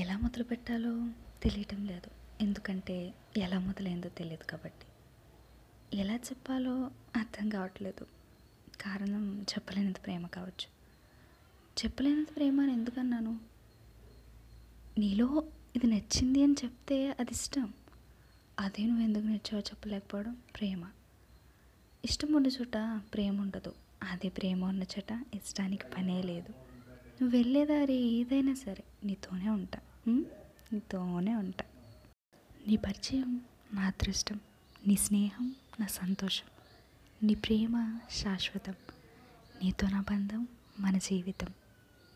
ఎలా మొదలు పెట్టాలో తెలియటం లేదు. ఎందుకంటే ఎలా మొదలైందో తెలియదు కాబట్టి. ఎలా చెప్పాలో అర్థం కావట్లేదు. కారణం చెప్పలేనంత ప్రేమ కావచ్చు. చెప్పలేనంత ప్రేమ అని ఎందుకన్నాను? నీలో ఇది నచ్చింది అని చెప్తే అది ఇష్టం. అదే నువ్వు ఎందుకు నచ్చావో చెప్పలేకపోవడం ప్రేమ. ఇష్టం ఉన్న చోట ప్రేమ ఉండదు. అదే ప్రేమ ఉన్న చోట ఇష్టానికి పనే లేదు. నువ్వు వెళ్ళేదారి ఏదైనా సరే నీతోనే ఉంటా. నీతోనే ఉంటా. నీ పరిచయం నా అదృష్టం నీ స్నేహం నా సంతోషం నీ ప్రేమ శాశ్వతం నీతో నా బంధం మన జీవితం.